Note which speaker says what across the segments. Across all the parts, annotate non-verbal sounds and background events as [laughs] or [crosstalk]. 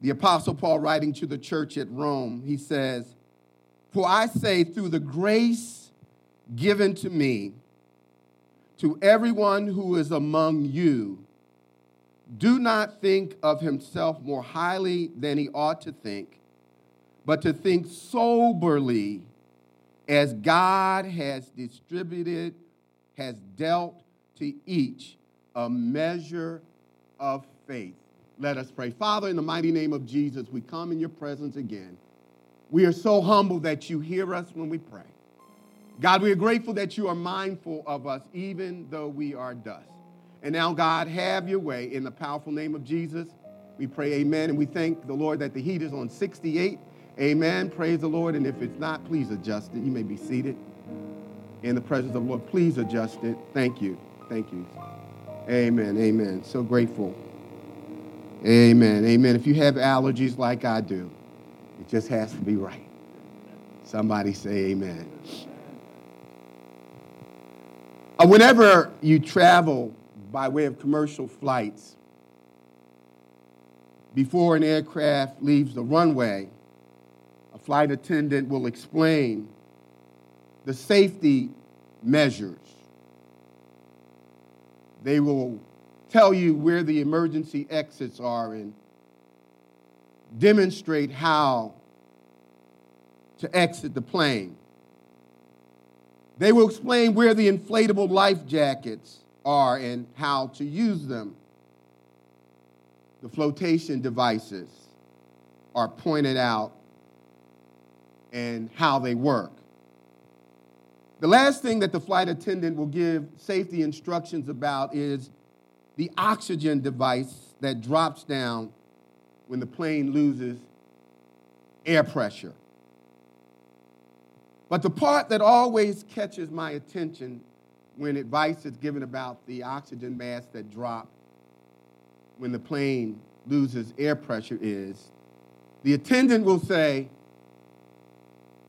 Speaker 1: The Apostle Paul, writing to the church at Rome, he says, For I say, through the grace given to me, to everyone who is among you, do not think of himself more highly than he ought to think, but to think soberly as God has distributed, has dealt to each a measure of faith. Let us pray. Father, in the mighty name of Jesus, we come in your presence again. We are so humble that you hear us when we pray. God, we are grateful that you are mindful of us, even though we are dust. And now, God, have your way in the powerful name of Jesus. We pray amen. And we thank the Lord that the heat is on 68. Amen. Praise the Lord. And if it's not, please adjust it. You may be seated in the presence of the Lord. Please adjust it. Thank you. Thank you. Amen. Amen. So grateful. Amen. Amen. If you have allergies like I do, it just has to be right. Somebody say amen. Uh, whenever you travel by way of commercial flights, before an aircraft leaves the runway, a flight attendant will explain the safety measures. They will tell you where the emergency exits are and demonstrate how to exit the plane. They will explain where the inflatable life jackets are and how to use them. The flotation devices are pointed out and how they work. The last thing that the flight attendant will give safety instructions about is the oxygen device that drops down when the plane loses air pressure. But the part that always catches my attention when advice is given about the oxygen masks that drop when the plane loses air pressure is the attendant will say,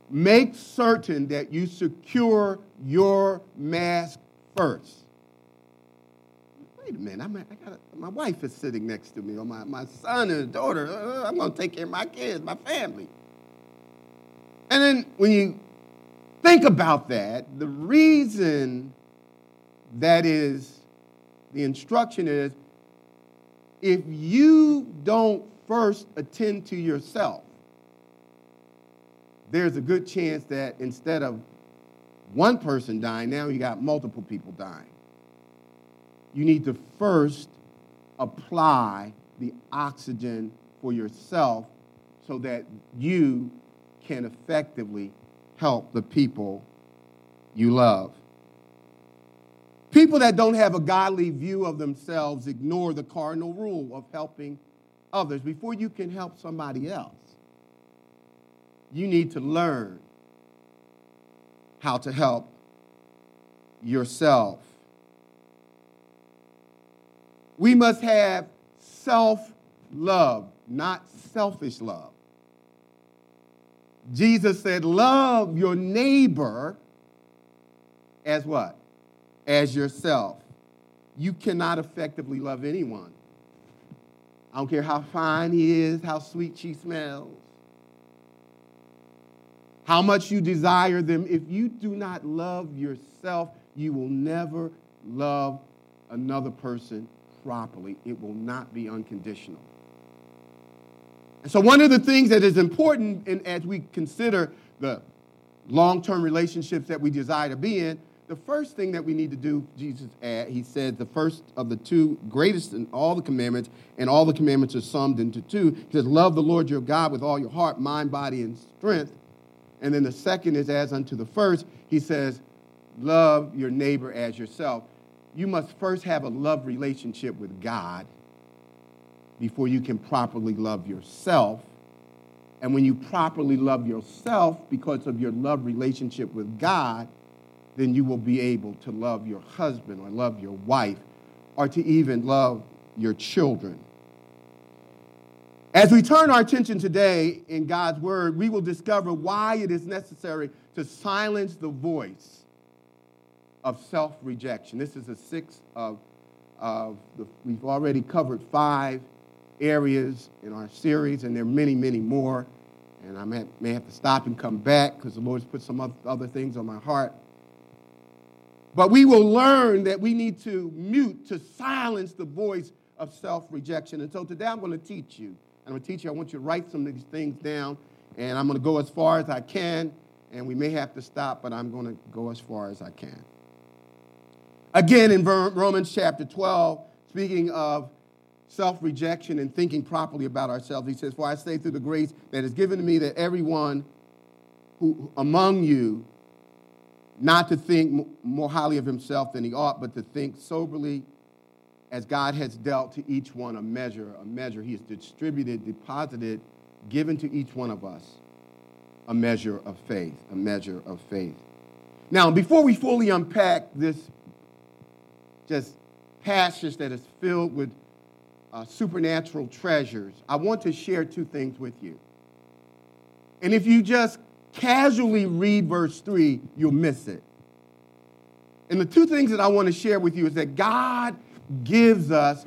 Speaker 1: make certain that you secure your mask first. Wait a minute, I'm, I got my wife is sitting next to me, or my, my son and daughter. Uh, I'm going to take care of my kids, my family. And then when you think about that, the reason that is the instruction is if you don't first attend to yourself, there's a good chance that instead of one person dying, now you got multiple people dying. You need to first apply the oxygen for yourself so that you can effectively help the people you love. People that don't have a godly view of themselves ignore the cardinal rule of helping others. Before you can help somebody else, you need to learn how to help yourself. We must have self love, not selfish love. Jesus said, Love your neighbor as what? As yourself. You cannot effectively love anyone. I don't care how fine he is, how sweet she smells how much you desire them. If you do not love yourself, you will never love another person properly. It will not be unconditional. And so, one of the things that is important in, as we consider the long term relationships that we desire to be in, the first thing that we need to do, Jesus, uh, he said, the first of the two greatest in all the commandments, and all the commandments are summed into two. He says, Love the Lord your God with all your heart, mind, body, and strength. And then the second is as unto the first. He says, love your neighbor as yourself. You must first have a love relationship with God before you can properly love yourself. And when you properly love yourself because of your love relationship with God, then you will be able to love your husband or love your wife or to even love your children. As we turn our attention today in God's Word, we will discover why it is necessary to silence the voice of self rejection. This is a sixth of, of the, we've already covered five areas in our series, and there are many, many more. And I may, may have to stop and come back because the Lord's put some other things on my heart. But we will learn that we need to mute, to silence the voice of self rejection. And so today I'm going to teach you. I'm going to teach you, I want you to write some of these things down, and I'm going to go as far as I can. And we may have to stop, but I'm going to go as far as I can. Again, in Romans chapter 12, speaking of self rejection and thinking properly about ourselves, he says, For I say through the grace that is given to me that everyone who among you not to think more highly of himself than he ought, but to think soberly as God has dealt to each one a measure, a measure. He has distributed, deposited, given to each one of us a measure of faith, a measure of faith. Now, before we fully unpack this just passage that is filled with uh, supernatural treasures, I want to share two things with you. And if you just casually read verse 3, you'll miss it. And the two things that I want to share with you is that God gives us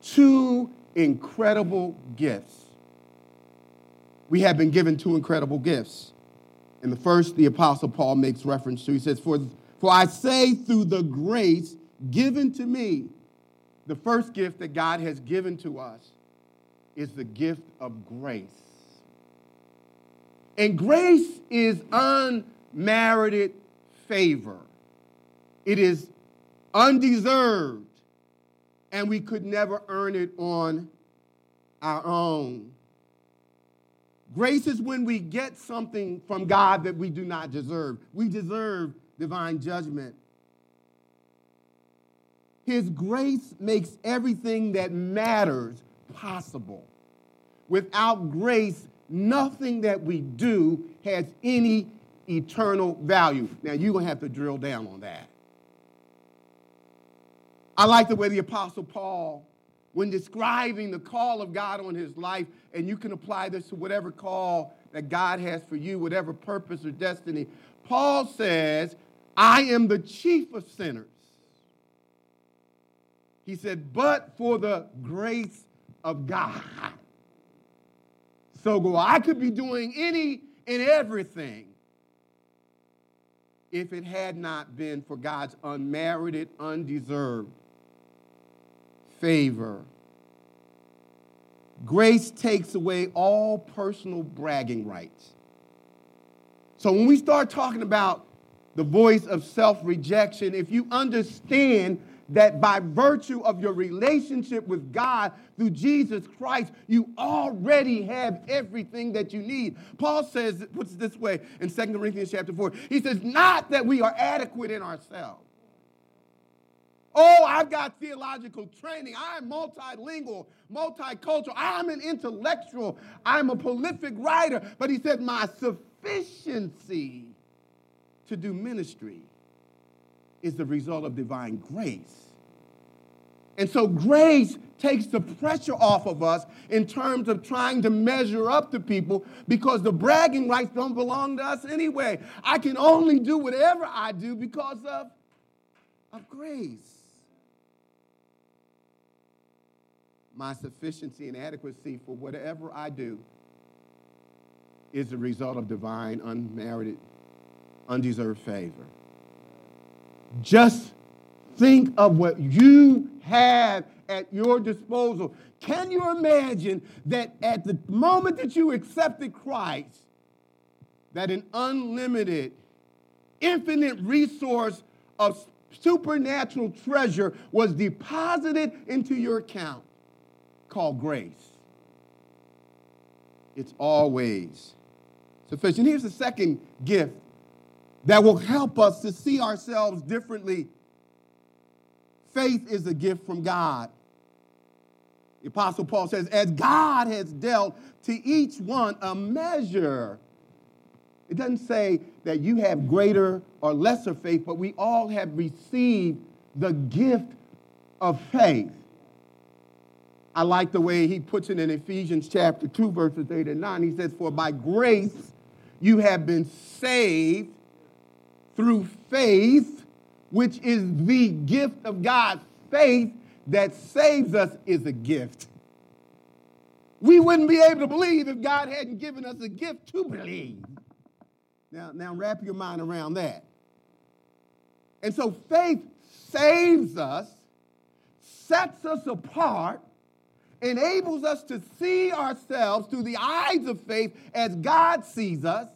Speaker 1: two incredible gifts. We have been given two incredible gifts. And the first, the Apostle Paul makes reference to. He says, For, for I say, through the grace given to me, the first gift that God has given to us is the gift of grace. And grace is unmerited favor, it is undeserved, and we could never earn it on our own. Grace is when we get something from God that we do not deserve. We deserve divine judgment. His grace makes everything that matters possible. Without grace, nothing that we do has any eternal value. Now, you're going to have to drill down on that. I like the way the Apostle Paul, when describing the call of God on his life, and you can apply this to whatever call that God has for you, whatever purpose or destiny, Paul says, I am the chief of sinners. He said, but for the grace of God so go. I could be doing any and everything if it had not been for God's unmerited, undeserved favor. Grace takes away all personal bragging rights. So when we start talking about the voice of self rejection, if you understand that by virtue of your relationship with God through Jesus Christ, you already have everything that you need. Paul says, puts it this way in 2 Corinthians chapter 4. He says, Not that we are adequate in ourselves. Oh, I've got theological training. I'm multilingual, multicultural. I'm an intellectual. I'm a prolific writer. But he said, My sufficiency to do ministry is the result of divine grace. And so grace takes the pressure off of us in terms of trying to measure up to people because the bragging rights don't belong to us anyway. I can only do whatever I do because of, of grace. My sufficiency and adequacy for whatever I do is the result of divine, unmerited, undeserved favor. Just think of what you have at your disposal. Can you imagine that at the moment that you accepted Christ, that an unlimited, infinite resource of supernatural treasure was deposited into your account called grace? It's always sufficient. Here's the second gift that will help us to see ourselves differently. Faith is a gift from God. The Apostle Paul says, as God has dealt to each one a measure. It doesn't say that you have greater or lesser faith, but we all have received the gift of faith. I like the way he puts it in Ephesians chapter 2, verses 8 and 9. He says, For by grace you have been saved through faith, which is the gift of God. Faith that saves us is a gift. we wouldn't be able to believe if God hadn't given us a gift to believe. Now, now wrap your mind around that. And so faith saves us, sets us apart, enables us to see ourselves through the eyes of faith as God sees us,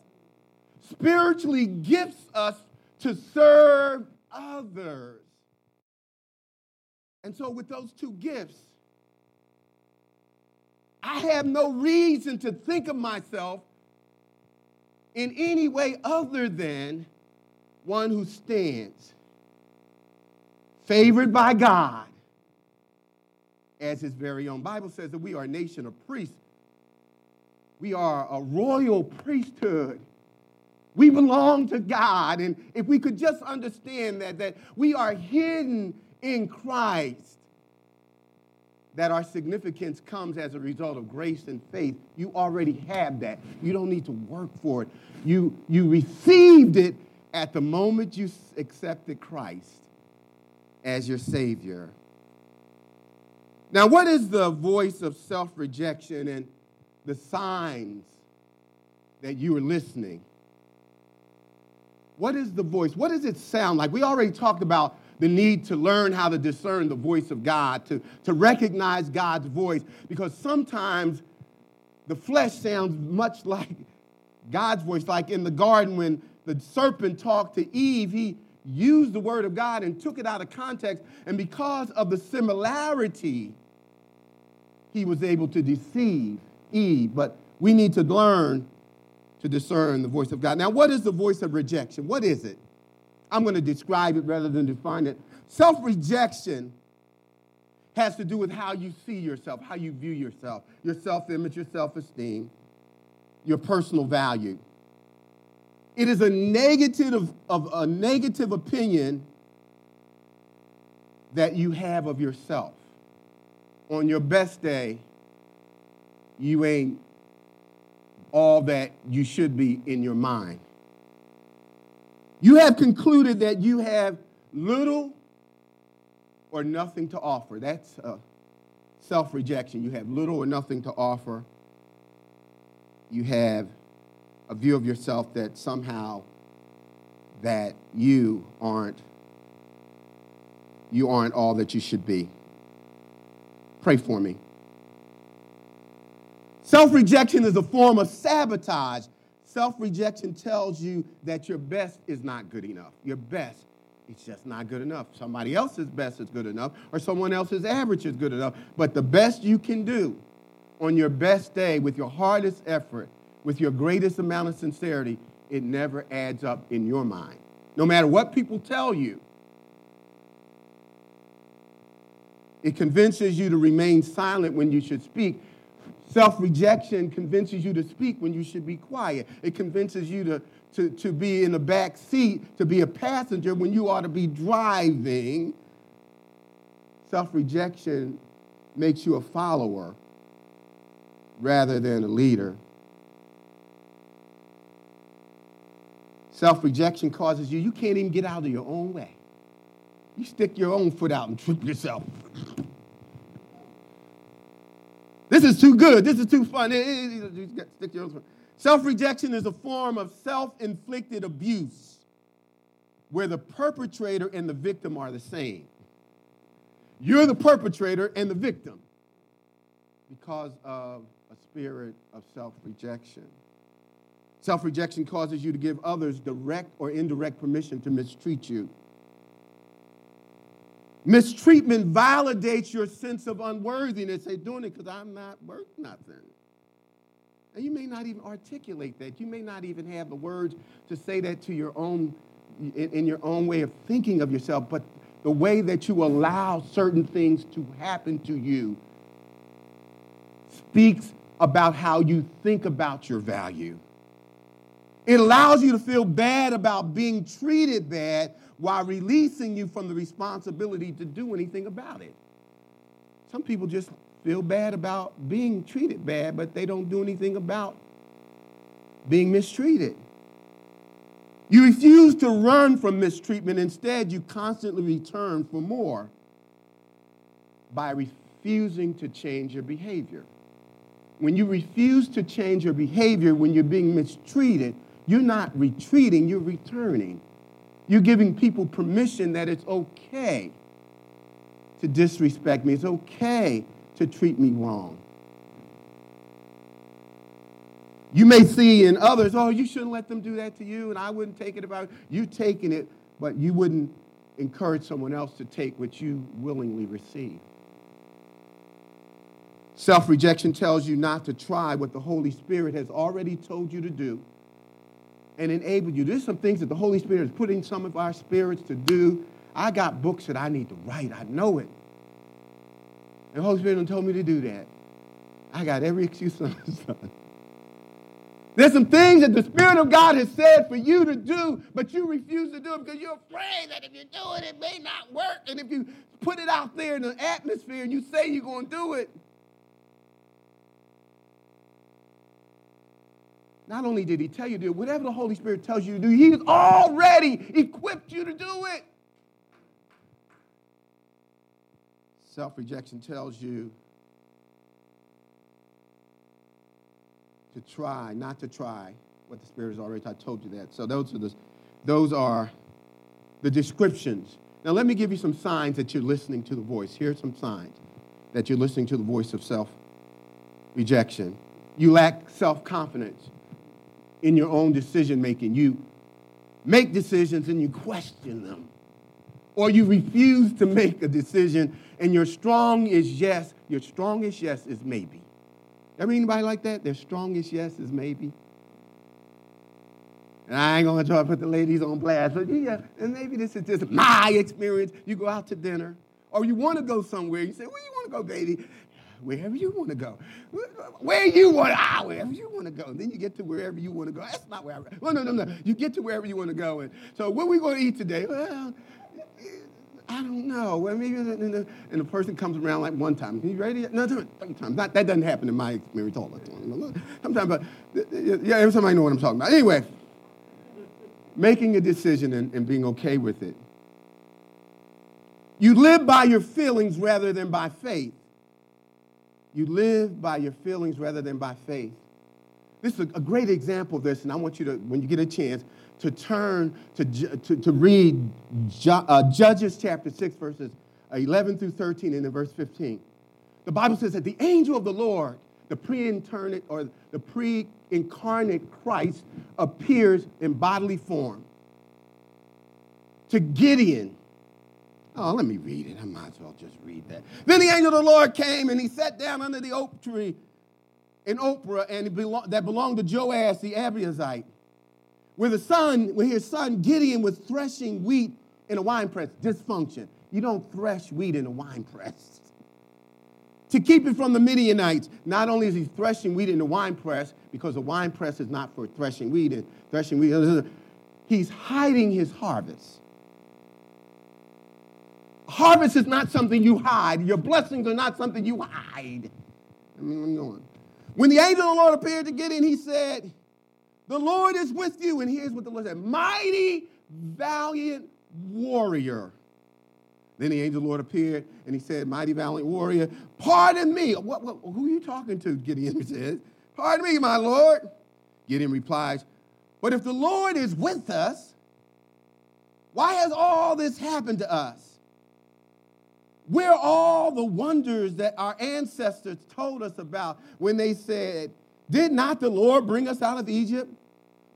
Speaker 1: spiritually gifts us to serve others. And so, with those two gifts, I have no reason to think of myself in any way other than one who stands favored by God as his very own. Bible says that we are a nation of priests. We are a royal priesthood. We belong to God. And if we could just understand that, that we are hidden in Christ, that our significance comes as a result of grace and faith, you already have that. You don't need to work for it. You, you received it at the moment you accepted Christ as your Savior. Now, what is the voice of self rejection and the signs that you are listening? What is the voice? What does it sound like? We already talked about the need to learn how to discern the voice of God, to, to recognize God's voice, because sometimes the flesh sounds much like God's voice. Like in the garden when the serpent talked to Eve, he used the word of God and took it out of context. And because of the similarity, he was able to deceive Eve. But we need to learn to discern the voice of God. Now, what is the voice of rejection? What is it? I'm going to describe it rather than define it. Self rejection has to do with how you see yourself, how you view yourself, your self image, your self esteem, your personal value. It is a negative of, of a negative opinion that you have of yourself. On your best day, you ain't all that you should be in your mind. You have concluded that you have little or nothing to offer. That's self rejection. You have little or nothing to offer. You have a view of yourself that somehow that you aren't you aren't all that you should be. Pray for me. Self rejection is a form of sabotage. Self rejection tells you that your best is not good enough. Your best is just not good enough. Somebody else's best is good enough, or someone else's average is good enough. But the best you can do on your best day with your hardest effort with your greatest amount of sincerity, it never adds up in your mind. No matter what people tell you, it convinces you to remain silent when you should speak. Self rejection convinces you to speak when you should be quiet. It convinces you to, to, to be in the back seat, to be a passenger when you ought to be driving. Self rejection makes you a follower rather than a leader. Self rejection causes you, you can't even get out of your own way. You stick your own foot out and trip yourself. This is too good. This is too fun. Self rejection is a form of self inflicted abuse where the perpetrator and the victim are the same. You're the perpetrator and the victim because of a spirit of self rejection. Self rejection causes you to give others direct or indirect permission to mistreat you. Mistreatment validates your sense of unworthiness. They're doing it because I'm not worth nothing. And you may not even articulate that. You may not even have the words to say that to your own, in, in your own way of thinking of yourself, but the way that you allow certain things to happen to you speaks about how you think about your value. It allows you to feel bad about being treated bad while releasing you from the responsibility to do anything about it. Some people just feel bad about being treated bad, but they don't do anything about being mistreated. You refuse to run from mistreatment. Instead, you constantly return for more by refusing to change your behavior. when you refuse to change your behavior when you're being mistreated, you're not retreating, you're returning. You're giving people permission that it's okay to disrespect me, it's okay to treat me wrong. You may see in others, oh, you shouldn't let them do that to you, and I wouldn't take it about you taking it, but you wouldn't encourage someone else to take what you willingly receive. Self rejection tells you not to try what the Holy Spirit has already told you to do and enabled you. There's some things that the Holy Spirit is putting some of our spirits to do. I got books that I need to write. I know it. The Holy Spirit told me to do that. I got every excuse under the sun. There's some things that the Spirit of God has said for you to do, but you refuse to do it because you're afraid that if you do it, it may not work. And if you put it out there in the atmosphere and you say you're going to do it, not only did he tell you to do it, whatever the Holy Spirit tells you to do, he's already equipped you to do it. Self rejection tells you to try, not to try what the Spirit has already. I told you that. So those are the, those are the descriptions. Now let me give you some signs that you're listening to the voice. Here are some signs that you're listening to the voice of self rejection. You lack self confidence in your own decision making. You make decisions and you question them. Or you refuse to make a decision and your strong is yes, your strongest yes is maybe. Ever anybody like that? Their strongest yes is maybe. And I ain't gonna try to put the ladies on blast, but yeah, and maybe this is just my experience. You go out to dinner, or you want to go somewhere. You say, "Where you want to go, baby?" Wherever you want to go. Where you want, ah, wherever you want to go. And then you get to wherever you want to go. That's not where I. Well, no, no, no. You get to wherever you want to go. And so, what are we going to eat today? Well, I don't know. Well, maybe and the, person comes around like one time. You ready? No, three times. Not, that doesn't happen in my experience all the time. Sometimes, but yeah, every time I know what I'm talking about. Anyway, making a decision and, and being okay with it. You live by your feelings rather than by faith. You live by your feelings rather than by faith. This is a, great example of this, and I want you to, when you get a chance, to turn to, to, to read uh, Judges chapter 6, verses 11 through 13, and then verse 15. The Bible says that the angel of the Lord, the pre incarnate or the pre incarnate Christ, appears in bodily form to Gideon. Oh, let me read it. I might as well just read that. Then the angel of the Lord came and he sat down under the oak tree in Ophrah and belong, that belonged to Joash the Abiezrite where the son, where his son Gideon was threshing wheat in a wine press. Dysfunction. You don't thresh wheat in a wine press. [laughs] to keep it from the Midianites, not only is he threshing wheat in the wine press, because the wine press is not for threshing wheat and threshing wheat, [laughs] he's hiding his harvest. Harvest is not something you hide. Your blessings are not something you hide. I mean, I'm going. When the angel of the Lord appeared to Gideon, he said, the Lord is with you. And here's what the Lord said Mighty, valiant warrior. Then the angel of the Lord appeared and he said, Mighty, valiant warrior, pardon me. What, what, who are you talking to? Gideon [laughs] says, Pardon me, my Lord. Gideon replies, But if the Lord is with us, why has all this happened to us? Where are all the wonders that our ancestors told us about when they said, Did not the Lord bring us out of Egypt?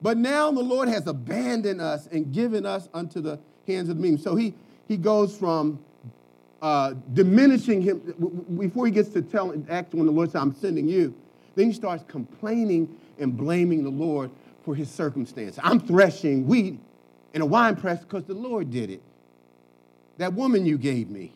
Speaker 1: But now the Lord has abandoned us and given us unto the hands of the mean. So he, he goes from uh, diminishing him before he gets to tell act when the Lord says, I'm sending you. Then he starts complaining and blaming the Lord for his circumstance. I'm threshing wheat in a wine press because the Lord did it. That woman you gave me.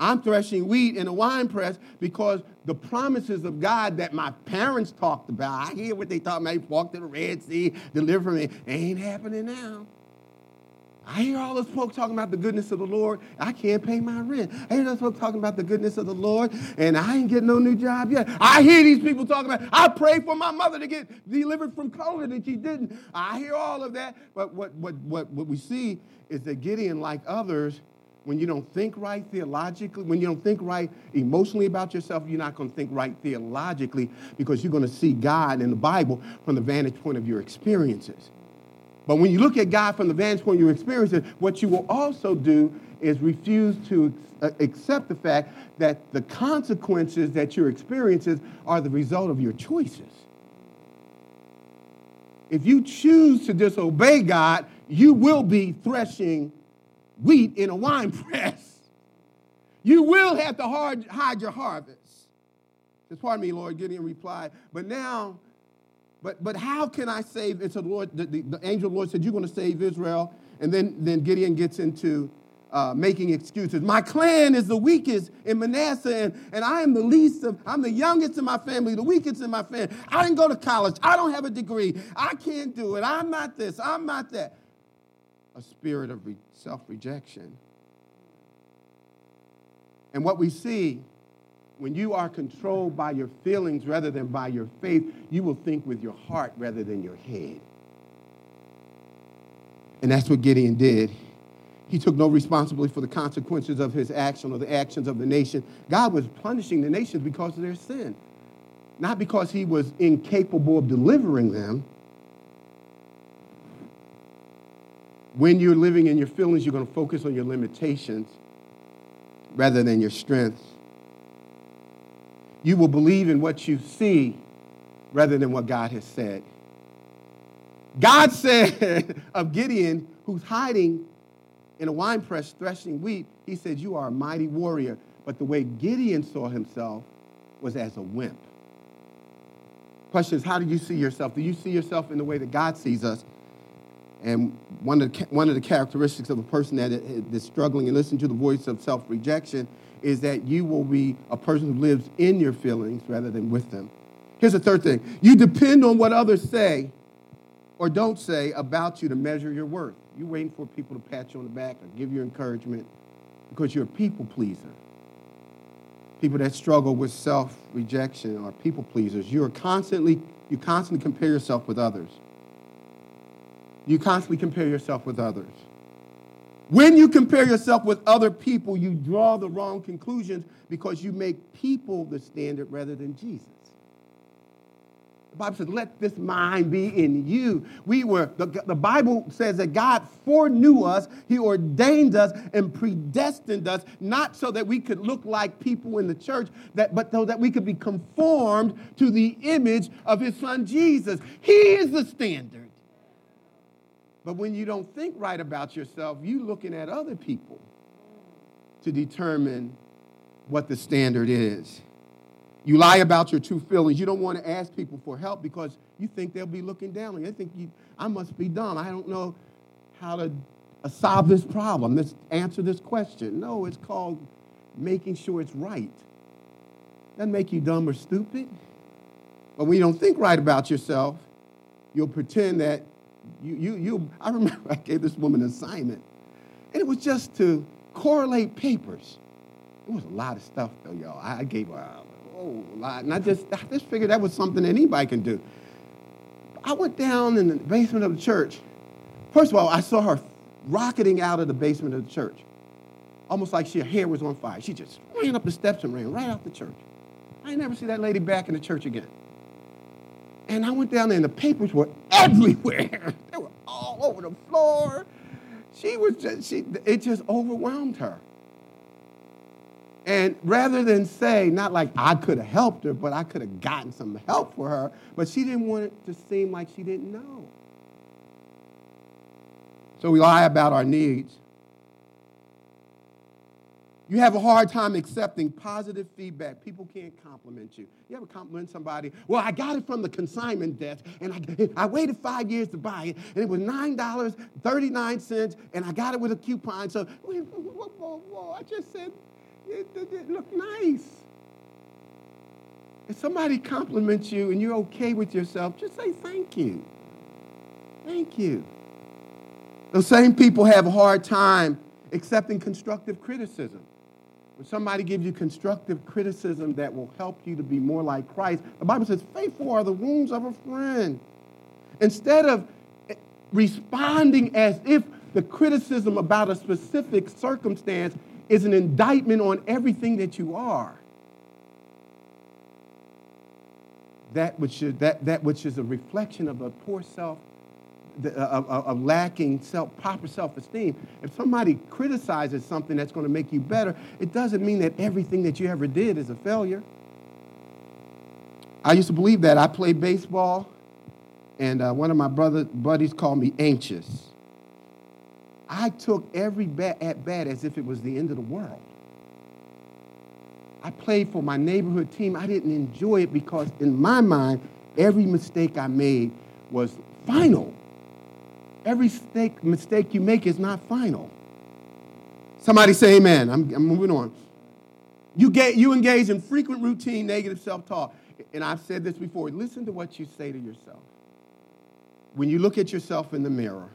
Speaker 1: I'm threshing wheat in a wine press because the promises of God that my parents talked about, I hear what they talk about, walk to the Red Sea, deliver me, ain't happening now. I hear all those folks talking about the goodness of the Lord. I can't pay my rent. I hear those folks talking about the goodness of the Lord, and I ain't getting no new job yet. I hear these people talking about, I prayed for my mother to get delivered from COVID, and she didn't. I hear all of that. But what, what, what, what we see is that Gideon, like others, when you don't think right theologically, when you don't think right emotionally about yourself, you're not going to think right theologically because you're going to see God in the Bible from the vantage point of your experiences. But when you look at God from the vantage point of your experiences, what you will also do is refuse to uh, accept the fact that the consequences that your experiences are the result of your choices. If you choose to disobey God, you will be threshing wheat in a wine [laughs] press. You will have to hard, hide your harvest. Just pardon me, Lord, Gideon replied. But now, but but how can I save? And so the Lord, the, the, the angel of the Lord said, You're going to save Israel. And then, then Gideon gets into uh, making excuses. My clan is the weakest in Manasseh, and, and I am the least of, I'm the youngest in my family, the weakest in my family. I didn't go to college. I don't have a degree. I can't do it. I'm not this. I'm not that. A spirit of self rejection. And what we see when you are controlled by your feelings rather than by your faith, you will think with your heart rather than your head. And that's what Gideon did. He took no responsibility for the consequences of his action or the actions of the nation. God was punishing the nations because of their sin, not because he was incapable of delivering them. When you're living in your feelings, you're going to focus on your limitations rather than your strengths. You will believe in what you see rather than what God has said. God said [laughs] of Gideon, who's hiding in a wine press threshing wheat, he said, You are a mighty warrior. But the way Gideon saw himself was as a wimp. Question is, how do you see yourself? Do you see yourself in the way that God sees us? And one of the, one of the characteristics of a person that is struggling and listening to the voice of self rejection is that you will be a person who lives in your feelings rather than with them. Here's the third thing you depend on what others say or don't say about you to measure your worth. You're waiting for people to pat you on the back or give you encouragement because you're a people pleaser. People that struggle with self-rejection are people pleasers. You are constantly, you constantly compare yourself with others. You constantly compare yourself with others. When you compare yourself with other people, you draw the wrong conclusions because you make people the standard rather than Jesus. The Bible says, let this mind be in you. We were, the, the Bible says that God foreknew us, He ordained us and predestined us, not so that we could look like people in the church, that, but so that we could be conformed to the image of His Son Jesus. He is the standard. But when you don't think right about yourself, you're looking at other people to determine what the standard is. You lie about your true feelings. You don't want to ask people for help because you think they'll be looking down on you. They think you, I must be dumb. I don't know how to uh, solve this problem, Let's answer this question. No, it's called making sure it's right. Doesn't make you dumb or stupid. But when you don't think right about yourself, you'll pretend that you, you, you. I remember I gave this woman an assignment, and it was just to correlate papers. It was a lot of stuff, though, y'all. I gave her a whole lot. And I just, I just figured that was something that anybody can do. I went down in the basement of the church. First of all, I saw her rocketing out of the basement of the church, almost like she, her hair was on fire. She just ran up the steps and ran right out the church. I never see that lady back in the church again. And I went down there, and the papers were [laughs] everywhere. All over the floor. She was just, she, it just overwhelmed her. And rather than say, not like I could have helped her, but I could have gotten some help for her, but she didn't want it to seem like she didn't know. So we lie about our needs. You have a hard time accepting positive feedback. People can't compliment you. You ever compliment somebody? Well, I got it from the consignment desk, and I, [laughs] I waited five years to buy it, and it was $9.39, and I got it with a coupon. So, whoa, whoa, whoa, I just said it, it, it looked nice. If somebody compliments you and you're okay with yourself, just say thank you. Thank you. Those same people have a hard time accepting constructive criticism. When somebody gives you constructive criticism that will help you to be more like Christ, the Bible says, faithful are the wounds of a friend. Instead of eh, responding as if the criticism about a specific circumstance is an indictment on everything that you are. That which is, that, that which is a reflection of a poor self, a, lacking self, proper self-esteem. If somebody criticizes something that's going to make you better, it doesn't mean that everything that you ever did is a failure. I used to believe that. I played baseball, and uh, one of my brother, buddies called me anxious. I took every bat at bat as if it was the end of the world. I played for my neighborhood team. I didn't enjoy it because, in my mind, every mistake I made was final. Every mistake, mistake you make is not final. Somebody say amen. I'm, I'm moving on. You, get, you engage in frequent routine negative self talk. And I've said this before listen to what you say to yourself. When you look at yourself in the mirror,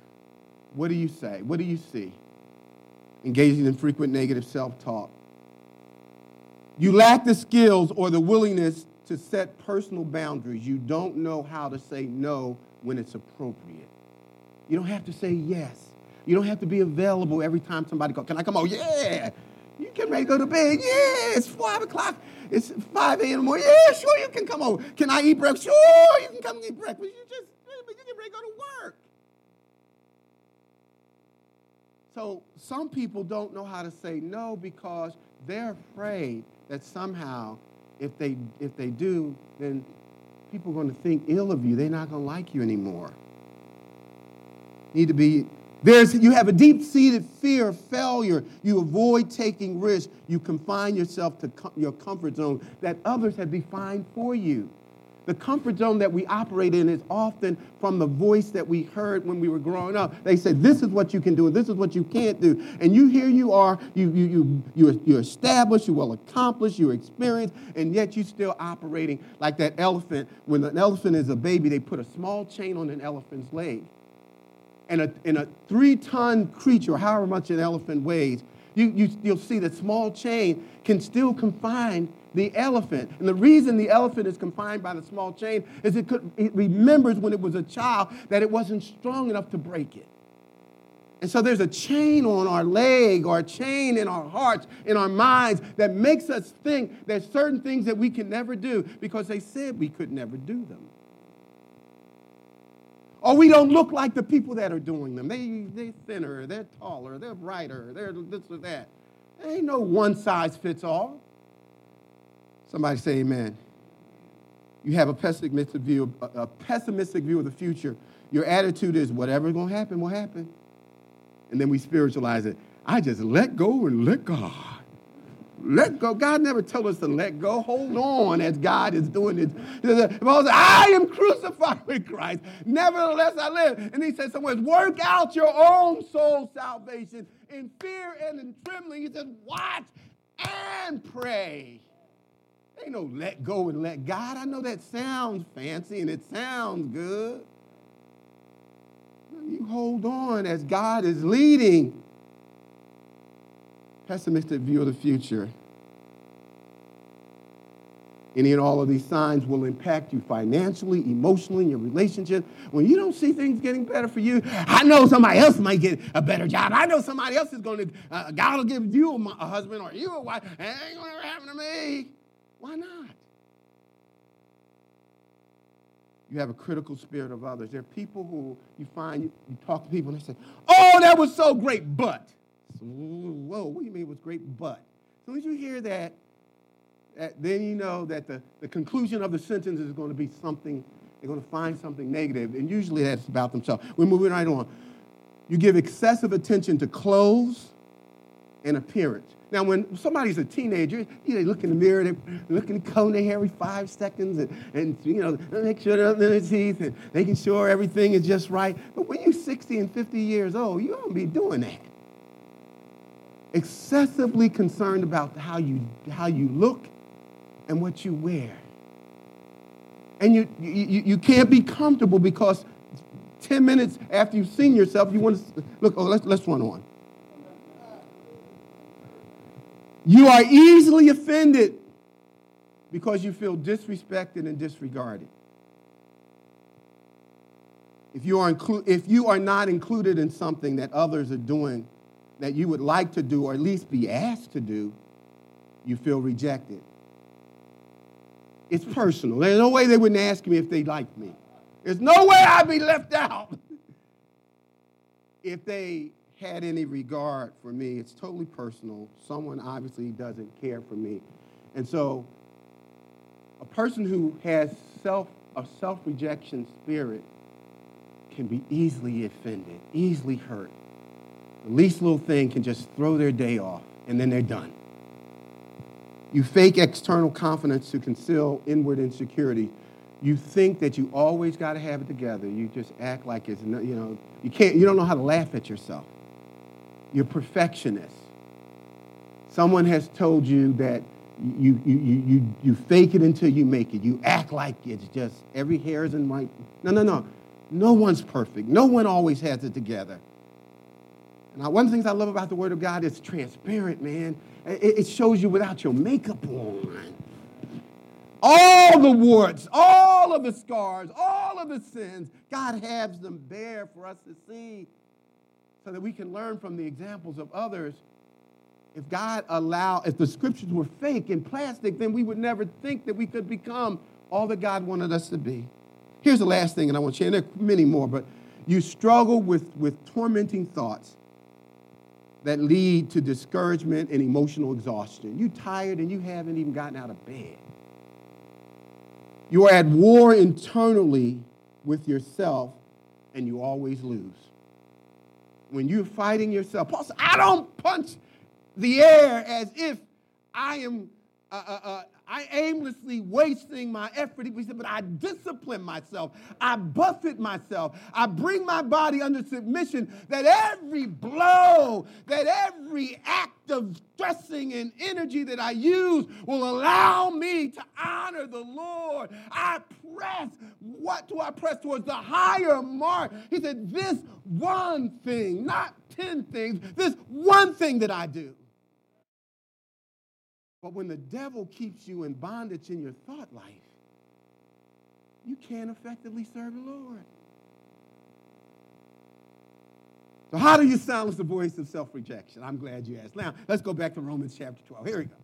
Speaker 1: what do you say? What do you see? Engaging in frequent negative self talk. You lack the skills or the willingness to set personal boundaries. You don't know how to say no when it's appropriate. You don't have to say yes. You don't have to be available every time somebody calls. Can I come on? Yeah. You can ready go to bed? Yeah. It's 5 o'clock. It's 5 a.m. in the morning. Yeah, sure, you can come over. Can I eat breakfast? Sure, you can come eat breakfast. You just, you get ready to go to work. So some people don't know how to say no because they're afraid that somehow if they if they do, then people are going to think ill of you. They're not going to like you anymore. Need to be there's you have a deep-seated fear of failure. You avoid taking risks. You confine yourself to com- your comfort zone that others have defined for you. The comfort zone that we operate in is often from the voice that we heard when we were growing up. They said, This is what you can do, and this is what you can't do. And you here you are, you, you, you, you're, you're established, you're well accomplished, you're experienced, and yet you're still operating like that elephant. When an elephant is a baby, they put a small chain on an elephant's leg. And a, and a three ton creature, however much an elephant weighs, you, you, you'll see that small chain can still confine the elephant. And the reason the elephant is confined by the small chain is it, could, it remembers when it was a child that it wasn't strong enough to break it. And so there's a chain on our leg or a chain in our hearts, in our minds that makes us think there's certain things that we can never do because they said we could never do them. Or we don't look like the people that are doing them. They, they're thinner, they're taller, they're brighter, they're this or that. There ain't no one size fits all. Somebody say amen. You have a pessimistic view, a pessimistic view of the future. Your attitude is whatever's going to happen will happen. And then we spiritualize it. I just let go and let God. Let go. God never told us to let go. Hold on as God is doing it. Paul said, I am crucified with Christ. Nevertheless, I live. And he said somewhere, work out your own soul salvation in fear and in trembling. He says, watch and pray. Ain't no let go and let God. I know that sounds fancy and it sounds good. You hold on as God is leading. Pessimistic view of the future. Any and all of these signs will impact you financially, emotionally, in your relationship. When you don't see things getting better for you, I know somebody else might get a better job. I know somebody else is going to, uh, God will give you a, a husband or you a wife. It ain't going to happen to me. Why not? You have a critical spirit of others. There are people who you find, you, you talk to people and they say, Oh, that was so great, but. Whoa, what do you mean it was great, but? As soon as you hear that, that, then you know that the, the conclusion of the sentence is going to be something, they're going to find something negative, and usually that's about themselves. We're moving right on. You give excessive attention to clothes and appearance. Now, when somebody's a teenager, you know, they look in the mirror, they look in the comb their hair every five seconds, and, and you know, make sure they're their teeth and making sure everything is just right. But when you're 60 and 50 years old, you don't be doing that. Excessively concerned about how you, how you look and what you wear. And you, you, you can't be comfortable because 10 minutes after you've seen yourself, you want to look, oh, let's, let's run on. You are easily offended because you feel disrespected and disregarded. If you, are inclu- if you are not included in something that others are doing that you would like to do or at least be asked to do, you feel rejected. It's personal. There's no way they wouldn't ask me if they liked me. There's no way I'd be left out. if they had any regard for me, it's totally personal. Someone obviously doesn't care for me. And so a person who has self a self-rejection spirit can be easily offended, easily hurt. The least little thing can just throw their day off, and then they're done. You fake external confidence to conceal inward insecurity. You think that you always got to have it together. You just act like it's, you know, you can't, you don't know how to laugh at yourself. You're perfectionist. Someone has told you that you, you, you, you, you fake it until you make it. You act like it's just every hair is in white. No, no, no. No one's perfect. No one always has it together. And one of the things I love about the Word of God is transparent, man. It shows you without your makeup on. All the warts, all of the scars, all of the sins, God has them there for us to see so that we can learn from the examples of others. If God allowed, if the scriptures were fake and plastic, then we would never think that we could become all that God wanted us to be. Here's the last thing, and I want to share. There are many more, but you struggle with, with tormenting thoughts that lead to discouragement and emotional exhaustion. You're tired and you haven't even gotten out of bed. You are at war internally with yourself and you always lose. When you're fighting yourself, Paul said, I don't punch the air as if I am uh, uh, uh, I aimlessly wasting my effort. He said, but I discipline myself. I buffet myself. I bring my body under submission that every blow, that every act of stressing and energy that I use will allow me to honor the Lord. I press. What do I press towards? The higher mark. He said, this one thing, not 10 things, this one thing that I do. But when the devil keeps you in bondage in your thought life, you can't effectively serve the Lord. So, how do you silence the voice of self rejection? I'm glad you asked. Now, let's go back to Romans chapter 12. Here we go.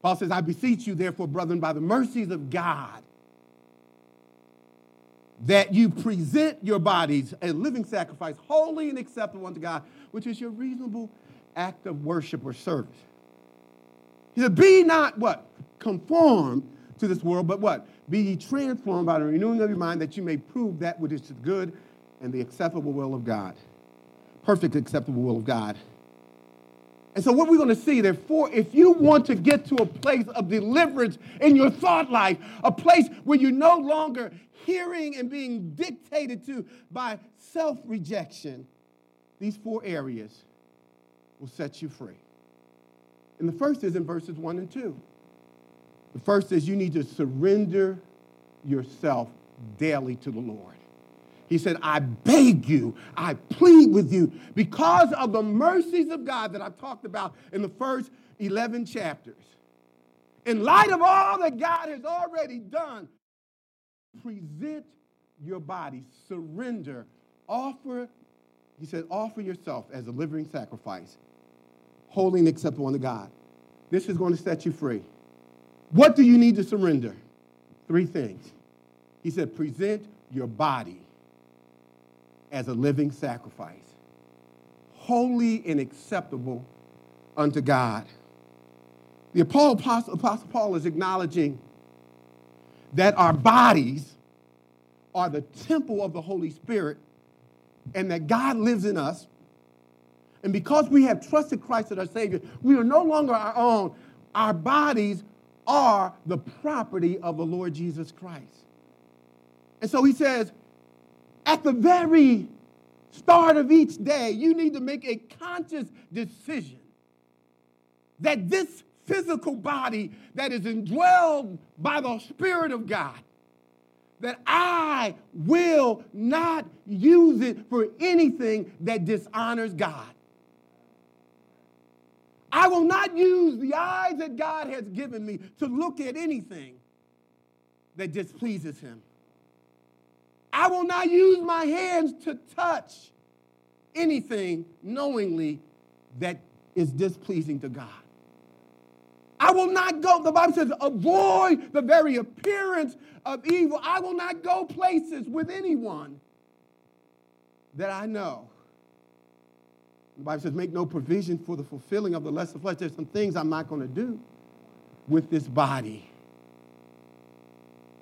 Speaker 1: Paul says, I beseech you, therefore, brethren, by the mercies of God, that you present your bodies a living sacrifice, holy and acceptable unto God, which is your reasonable act of worship or service. He said, Be not what? Conformed to this world, but what? Be ye transformed by the renewing of your mind that you may prove that which is good and the acceptable will of God. Perfect acceptable will of God. And so, what we're going to see, therefore, if you want to get to a place of deliverance in your thought life, a place where you're no longer hearing and being dictated to by self rejection, these four areas will set you free. And the first is in verses 1 and 2. The first is you need to surrender yourself daily to the Lord. He said, I beg you, I plead with you, because of the mercies of God that I've talked about in the first 11 chapters. In light of all that God has already done, present your body, surrender, offer, he said, offer yourself as a living sacrifice, holy and acceptable unto God. This is going to set you free. What do you need to surrender? Three things. He said, present your body as a living sacrifice, holy and acceptable unto God. The Apostle, Apostle Paul is acknowledging that our bodies are the temple of the Holy Spirit and that God lives in us and because we have trusted Christ as our Savior, we are no longer our own. Our bodies are the property of the Lord Jesus Christ. And so he says, at the very start of each day, you need to make a conscious decision that this physical body that is indwelled by the Spirit of God, that I will not use it for anything that dishonors God. I will not use the eyes that God has given me to look at anything that displeases Him. I will not use my hands to touch anything knowingly that is displeasing to God. I will not go, the Bible says, avoid the very appearance of evil. I will not go places with anyone that I know. The Bible says, make no provision for the fulfilling of the lust of flesh. There's some things I'm not going to do with this body.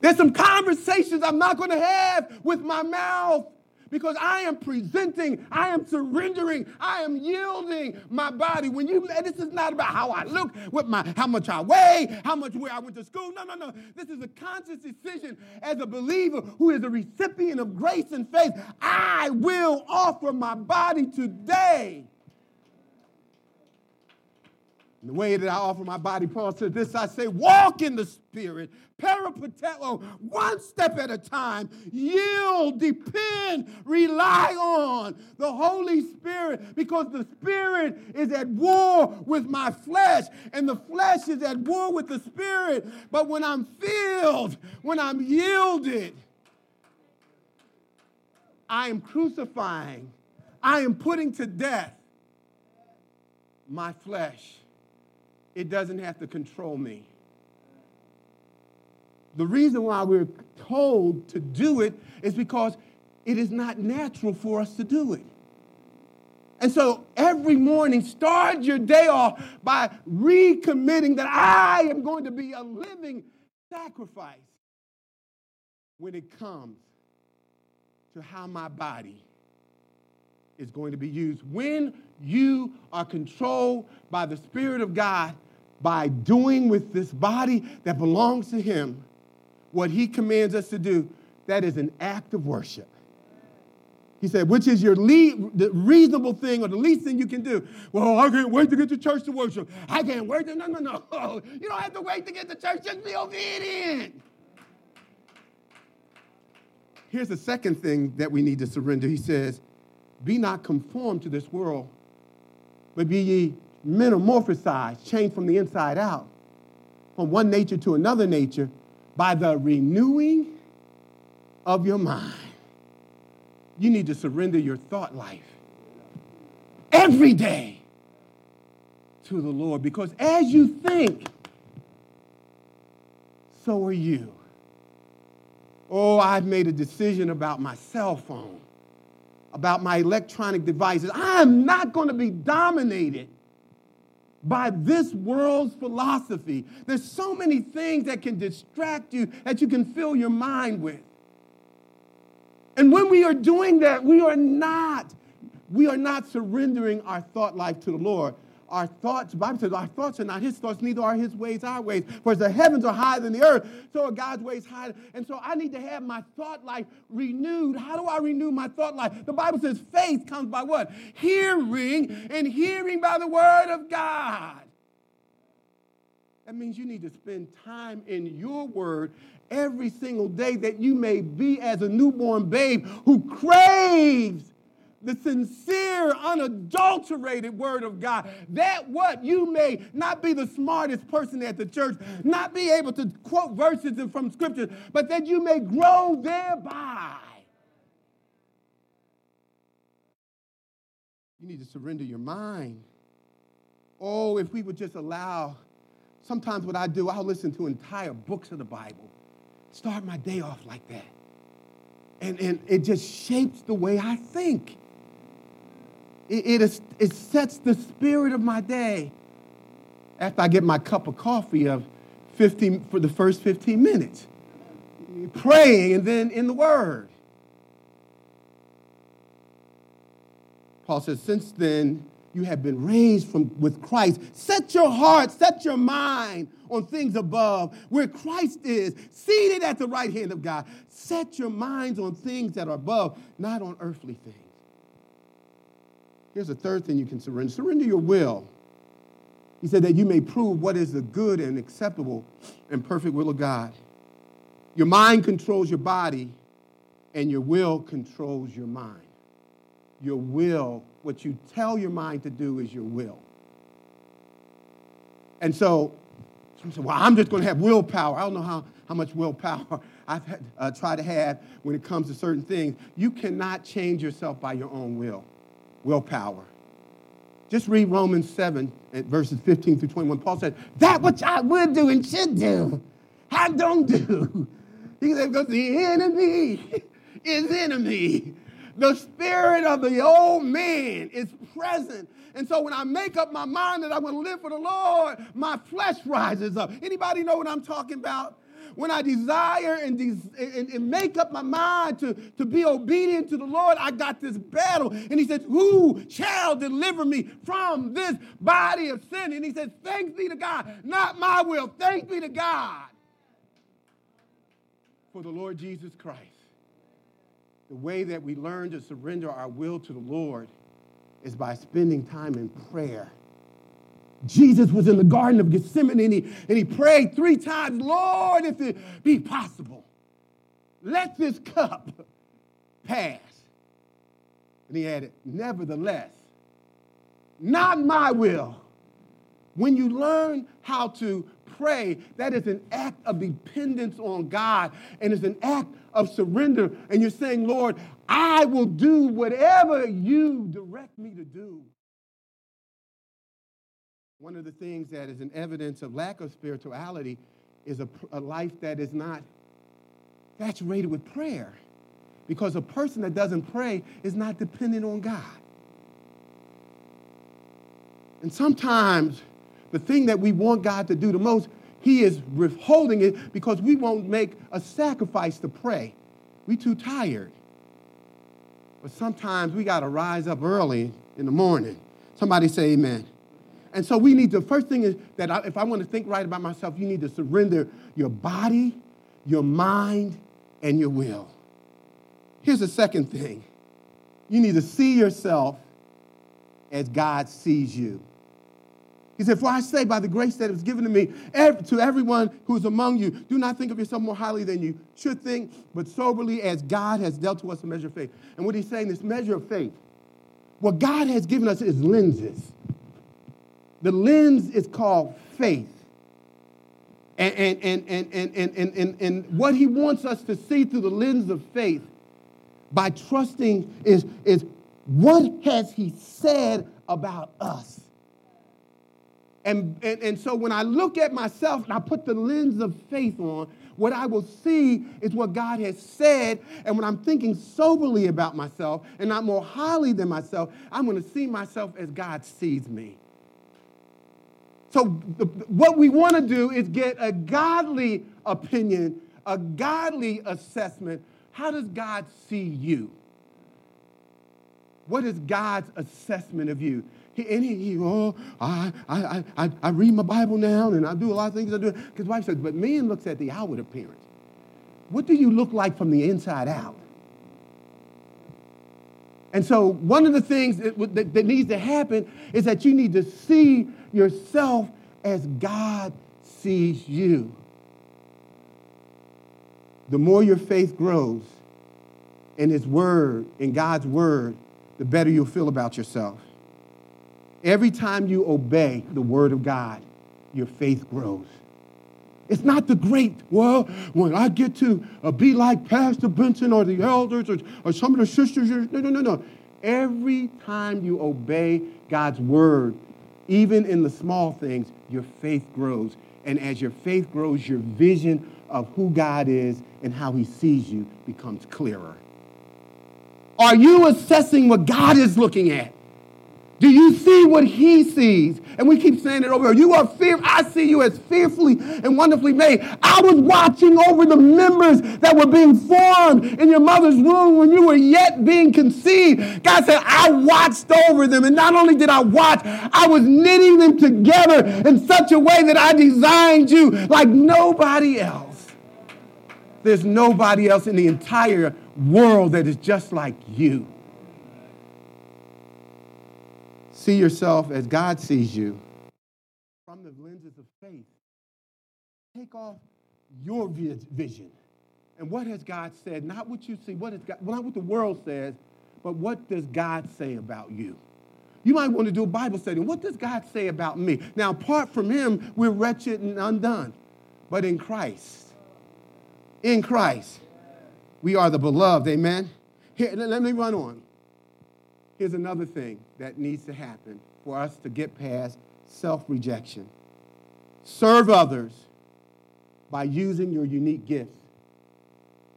Speaker 1: There's some conversations I'm not going to have with my mouth because I am presenting, I am surrendering, I am yielding my body. When you, this is not about how I look, with my, how much I weigh, how much where I went to school. No, no, no. This is a conscious decision as a believer who is a recipient of grace and faith. I will offer my body today the way that I offer my body, Paul said this I say, walk in the Spirit, peripateo, one step at a time, yield, depend, rely on the Holy Spirit because the Spirit is at war with my flesh and the flesh is at war with the Spirit. But when I'm filled, when I'm yielded, I am crucifying, I am putting to death my flesh it doesn't have to control me. The reason why we're told to do it is because it is not natural for us to do it. And so every morning, start your day off by recommitting that I am going to be a living sacrifice when it comes to how my body is going to be used. When you are controlled by the Spirit of God, by doing with this body that belongs to Him what He commands us to do, that is an act of worship. He said, which is your lead, the reasonable thing or the least thing you can do. Well, I can't wait to get to church to worship. I can't wait to, no, no, no. [laughs] You don't have to wait to get to church, just be obedient. Here's the second thing that we need to surrender. He says, Be not conformed to this world, but be ye metamorphosized, changed from the inside out, from one nature to another nature, by the renewing of your mind. You need to surrender your thought life every day to the Lord because as you think, so are you. Oh, I've made a decision about my cell phone, about my electronic devices. I am not going to be dominated by this world's philosophy. There's so many things that can distract you that you can fill your mind with. And when we are doing that, we are not we are not surrendering our thought life to the Lord our thoughts, Bible says our thoughts are not his thoughts, neither are his ways our ways. For as the heavens are higher than the earth, so are God's ways higher. And so I need to have my thought life renewed. How do I renew my thought life? The Bible says faith comes by what? Hearing, and hearing by the word of God. That means you need to spend time in your word every single day that you may be as a newborn babe who craves the sincere, unadulterated word of God. That what you may not be the smartest person at the church, not be able to quote verses from scripture, but that you may grow thereby. You need to surrender your mind. Oh, if we would just allow, sometimes what I do, I'll listen to entire books of the Bible, start my day off like that. And, and it just shapes the way I think. It, it, is, it sets the spirit of my day after I get my cup of coffee of 15 for the first 15 minutes. Praying and then in the Word. Paul says, Since then you have been raised from with Christ, set your heart, set your mind on things above, where Christ is, seated at the right hand of God. Set your minds on things that are above, not on earthly things. Here's a third thing you can surrender surrender your will. He said that you may prove what is the good and acceptable and perfect will of God. Your mind controls your body, and your will controls your mind. Your will, what you tell your mind to do, is your will. And so, some say, well, I'm just going to have willpower. I don't know how, how much willpower [laughs] I've had, uh, tried to have when it comes to certain things. You cannot change yourself by your own will, willpower. Just read Romans 7 eh, verses 15 through 21. Paul said, That which I would do and should do, I don't do. He said, Because the enemy is enemy. The spirit of the old man is present. And so when I make up my mind that I'm going to live for the Lord, my flesh rises up. Anybody know what I'm talking about? When I desire and, des- and, and, make up my mind to, to be obedient to the Lord, I got this battle. And he said, Who shall deliver me from this body of sin? And he said, Thanks be to God, not my will. Thanks be to God for the Lord Jesus Christ. The way that we learn to surrender our will to the Lord is by spending time in prayer. Jesus was in the Garden of Gethsemane and he, and he prayed three times, Lord, if it be possible, let this cup pass. And he added, Nevertheless, not my will. When you learn how to pray, that is an act of dependence on God and it's an act of surrender. And you're saying, Lord, I will do whatever you direct me to do. One of the things that is an evidence of lack of spirituality is a, a life that is not saturated with prayer. Because a person that doesn't pray is not dependent on God. And sometimes the thing that we want God to do the most, He is withholding it because we won't make a sacrifice to pray. We too tired. But sometimes we got to rise up early in the morning. Somebody say amen. And so we need to, first thing is that I, if I want to think right about myself, you need to surrender your body, your mind, and your will. Here's the second thing you need to see yourself as God sees you. He said, For I say, by the grace that is given to me, to everyone who is among you, do not think of yourself more highly than you should think, but soberly as God has dealt to us a measure of faith. And what he's saying, this measure of faith, what God has given us is lenses. The lens is called faith. And, and, and, and, and, and, and, and, what he wants us to see through the lens of faith by trusting is, is what has he said about us? And, and, and so when I look at myself and I put the lens of faith on, what I will see is what God has said. And when I'm thinking soberly about myself and not more highly than myself, I'm going to see myself as God sees me. So, the, what we want to do is get a godly opinion, a godly assessment. How does God see you? What is God's assessment of you? He, and he, he oh, I, I, I, I read my Bible now and I do a lot of things I do. Because wife says, but man looks at the outward appearance. What do you look like from the inside out? And so, one of the things that, that, that needs to happen is that you need to see yourself as God sees you. The more your faith grows in His Word, in God's Word, the better you'll feel about yourself. Every time you obey the Word of God, your faith grows. It's not the great, well, when I get to uh, be like Pastor Benson or the elders or, or some of the sisters. No, no, no, no. Every time you obey God's word, even in the small things, your faith grows. And as your faith grows, your vision of who God is and how he sees you becomes clearer. Are you assessing what God is looking at? Do you see what he sees? And we keep saying it over. You are fear. I see you as fearfully and wonderfully made. I was watching over the members that were being formed in your mother's womb when you were yet being conceived. God said, I watched over them. And not only did I watch, I was knitting them together in such a way that I designed you like nobody else. There's nobody else in the entire world that is just like you. See yourself as God sees you from the lenses of faith. Take off your vision. And what has God said? Not what you see, what is God, not what the world says, but what does God say about you? You might want to do a Bible study. What does God say about me? Now, apart from Him, we're wretched and undone. But in Christ, in Christ. We are the beloved, amen? Here, let me run on. Here's another thing that needs to happen for us to get past self rejection serve others by using your unique gifts.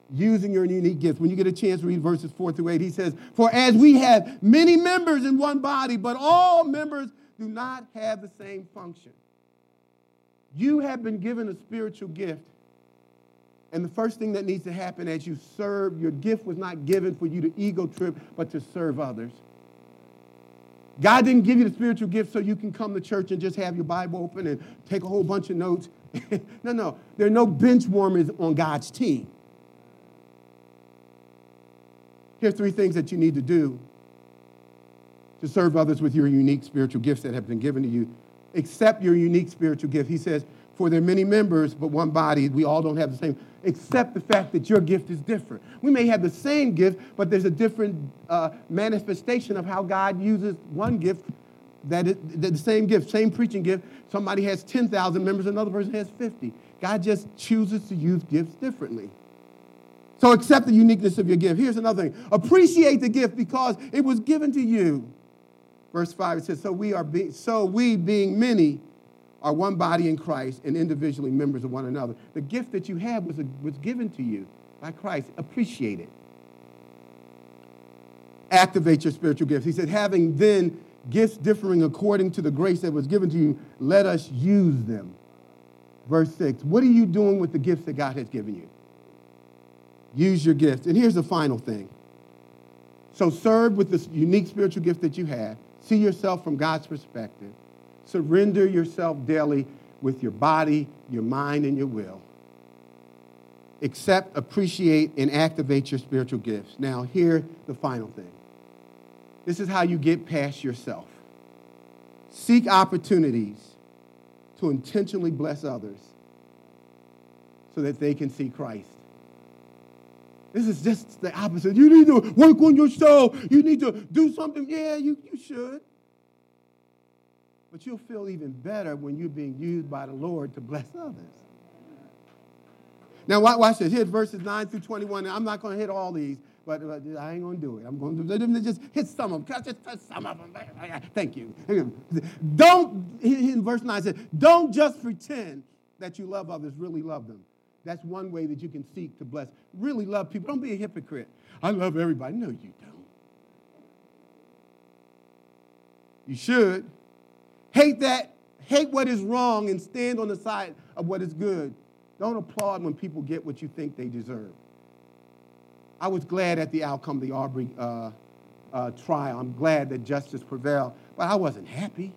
Speaker 1: Using your unique gifts. When you get a chance, read verses 4 through 8. He says, For as we have many members in one body, but all members do not have the same function. You have been given a spiritual gift. And the first thing that needs to happen as you serve, your gift was not given for you to ego trip, but to serve others. God didn't give you the spiritual gift so you can come to church and just have your Bible open and take a whole bunch of notes. [laughs] no, no. There are no bench warmers on God's team. Here's three things that you need to do to serve others with your unique spiritual gifts that have been given to you. Accept your unique spiritual gift. He says, For there are many members, but one body. We all don't have the same. Accept the fact that your gift is different. We may have the same gift, but there's a different uh, manifestation of how God uses one gift that is the same gift, same preaching gift. Somebody has 10,000 members, another person has 50. God just chooses to use gifts differently. So accept the uniqueness of your gift. Here's another thing appreciate the gift because it was given to you. Verse 5 it says, So we are be- so we being many are one body in Christ and individually members of one another. The gift that you have was, a, was given to you by Christ. Appreciate it. Activate your spiritual gifts. He said, having then gifts differing according to the grace that was given to you, let us use them. Verse 6. What are you doing with the gifts that God has given you? Use your gifts. And here's the final thing. So serve with this unique spiritual gift that you have. See yourself from God's perspective. Surrender yourself daily with your body, your mind, and your will. Accept, appreciate, and activate your spiritual gifts. Now, here the final thing. This is how you get past yourself. Seek opportunities to intentionally bless others so that they can see Christ. This is just the opposite. You need to work on yourself. You need to do something. Yeah, you, you should. But you'll feel even better when you're being used by the Lord to bless others. Now, watch this. Here's verses 9 through 21. I'm not going to hit all these, but I ain't going to do it. I'm going to just hit some of them. Just touch some of them. Thank you. Don't, in verse 9 says, don't just pretend that you love others, really love them. That's one way that you can seek to bless. Really love people. Don't be a hypocrite. I love everybody. No, you don't. You should. Hate that, hate what is wrong, and stand on the side of what is good. Don't applaud when people get what you think they deserve. I was glad at the outcome of the Arbery uh, uh, trial. I'm glad that justice prevailed, but I wasn't happy.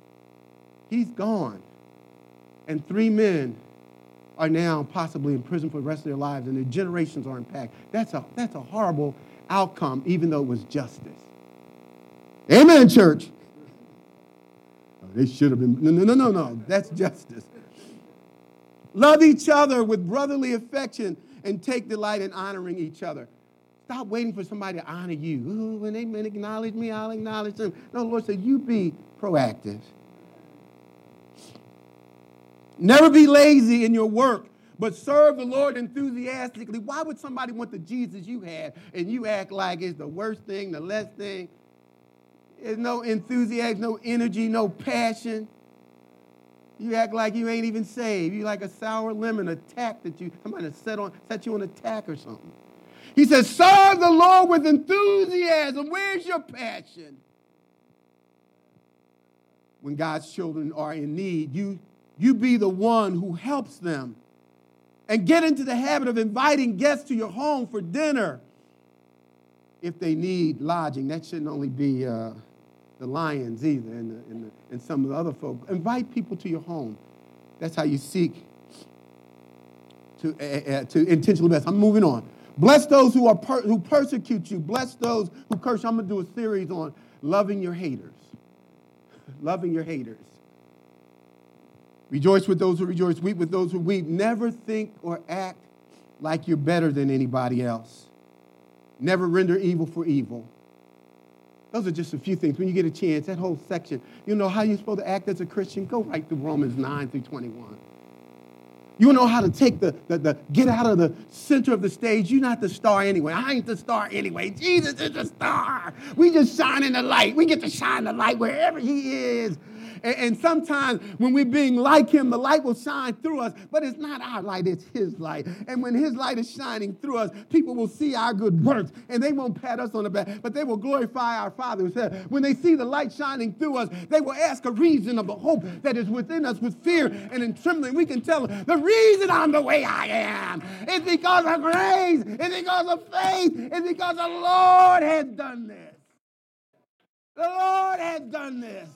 Speaker 1: He's gone. And three men are now possibly in prison for the rest of their lives and their generations are impacted. That's a, that's a horrible outcome, even though it was justice. Amen, church. They should have been. No, no, no, no, no. That's justice. Love each other with brotherly affection and take delight in honoring each other. Stop waiting for somebody to honor you. Ooh, when they acknowledge me, I'll acknowledge them. No, Lord said, you be proactive. Never be lazy in your work, but serve the Lord enthusiastically. Why would somebody want the Jesus you have and you act like it's the worst thing, the less thing? There's no enthusiasm, no energy, no passion. You act like you ain't even saved. You like a sour lemon, attack that you somebody set on set you on attack or something. He says, serve the Lord with enthusiasm. Where's your passion? When God's children are in need, you you be the one who helps them. And get into the habit of inviting guests to your home for dinner if they need lodging. That shouldn't only be uh, the Lions either and, the, and, the, and some of the other folk. Invite people to your home. That's how you seek to, uh, uh, to intentionally bless. I'm moving on. Bless those who, are per- who persecute you. Bless those who curse you. I'm going to do a series on loving your haters. [laughs] loving your haters. Rejoice with those who rejoice, weep with those who weep. Never think or act like you're better than anybody else. Never render evil for evil. Those are just a few things. When you get a chance, that whole section, you know how you're supposed to act as a Christian? Go right through Romans 9 through 21. You know how to take the, the, the, get out of the center of the stage. You're not the star anyway. I ain't the star anyway. Jesus is the star. We just shine in the light. We get to shine the light wherever he is. And, and sometimes when we're being like him, the light will shine through us, but it's not our light, it's his light. And when his light is shining through us, people will see our good works and they won't pat us on the back, but they will glorify our Father when they see the light shining through us, they will ask a reason of the hope that is within us with fear and in trembling. We can tell them, the reason I'm the way I am is because of grace, it's because of faith, it's because the Lord has done this. The Lord has done this.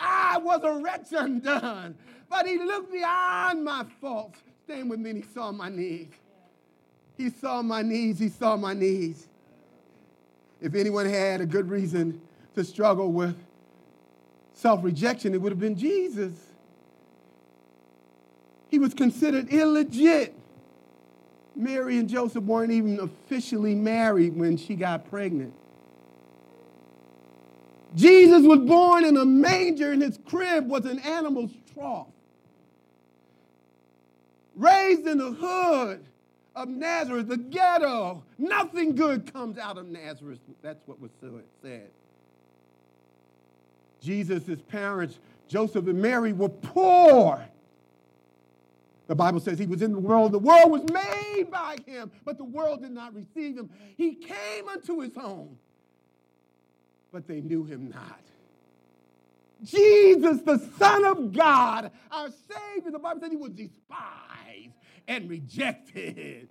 Speaker 1: I was a wretch undone, but he looked beyond my faults. Stand with me, and he saw my needs. He saw my needs, he saw my needs. If anyone had a good reason to struggle with self rejection, it would have been Jesus. He was considered illegit. Mary and Joseph weren't even officially married when she got pregnant. Jesus was born in a manger, and his crib was an animal's trough. Raised in the hood of Nazareth, the ghetto, nothing good comes out of Nazareth. That's what was said. Jesus' parents, Joseph and Mary, were poor. The Bible says he was in the world. The world was made by him, but the world did not receive him. He came unto his own but they knew him not. Jesus, the Son of God, our Savior, the Bible said he was despised and rejected.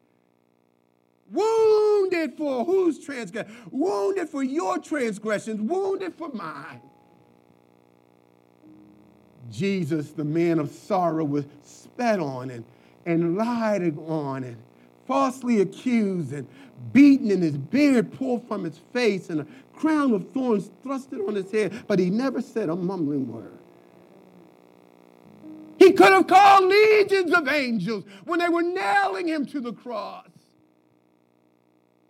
Speaker 1: Wounded for whose transgression? Wounded for your transgressions, wounded for mine. Jesus, the man of sorrow, was spat on and, and lied on and falsely accused and beaten and his beard pulled from his face and a crown of thorns thrusted on his head, but he never said a mumbling word. He could have called legions of angels when they were nailing him to the cross.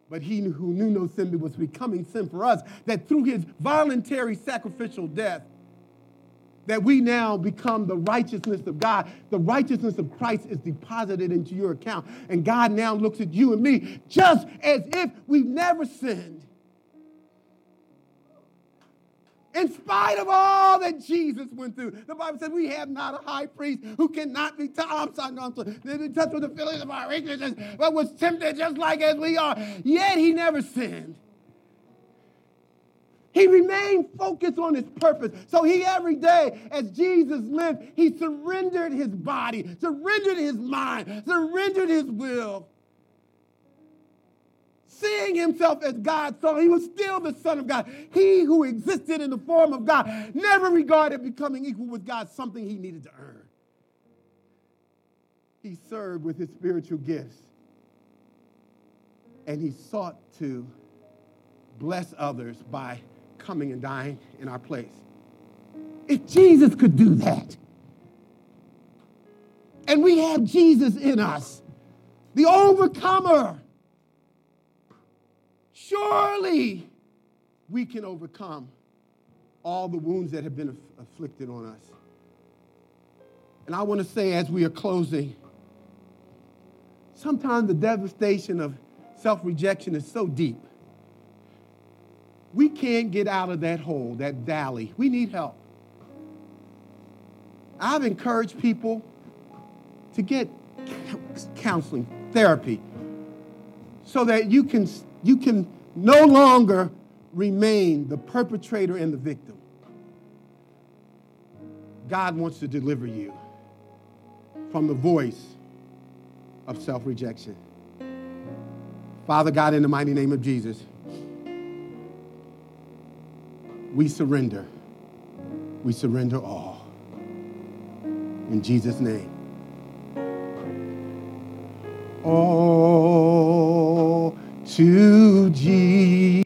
Speaker 1: But he who knew no sin was becoming sin for us, that through his voluntary sacrificial death, that we now become the righteousness of God. The righteousness of Christ is deposited into your account. And God now looks at you and me just as if we've never sinned. In spite of all that Jesus went through, the Bible says we have not a high priest who cannot be touched. Be touched with the feelings of our weaknesses, but was tempted just like as we are. Yet he never sinned. He remained focused on his purpose. So he every day, as Jesus lived, he surrendered his body, surrendered his mind, surrendered his will. Seeing himself as God's son, he was still the Son of God. He who existed in the form of God never regarded becoming equal with God something he needed to earn. He served with his spiritual gifts, and he sought to bless others by coming and dying in our place. If Jesus could do that, and we have Jesus in us, the overcomer, surely we can overcome all the wounds that have been afflicted on us. And I want to say, as we are closing, sometimes the devastation of self rejection is so deep we can't get out of that hole, that valley. We need help. I've encouraged people to get counseling, therapy, so that you can, you can no longer remain the perpetrator and the victim. God wants to deliver you from the voice of self rejection. Father God, in the mighty name of Jesus we surrender. We surrender all. In Jesus' name. All to Jesus.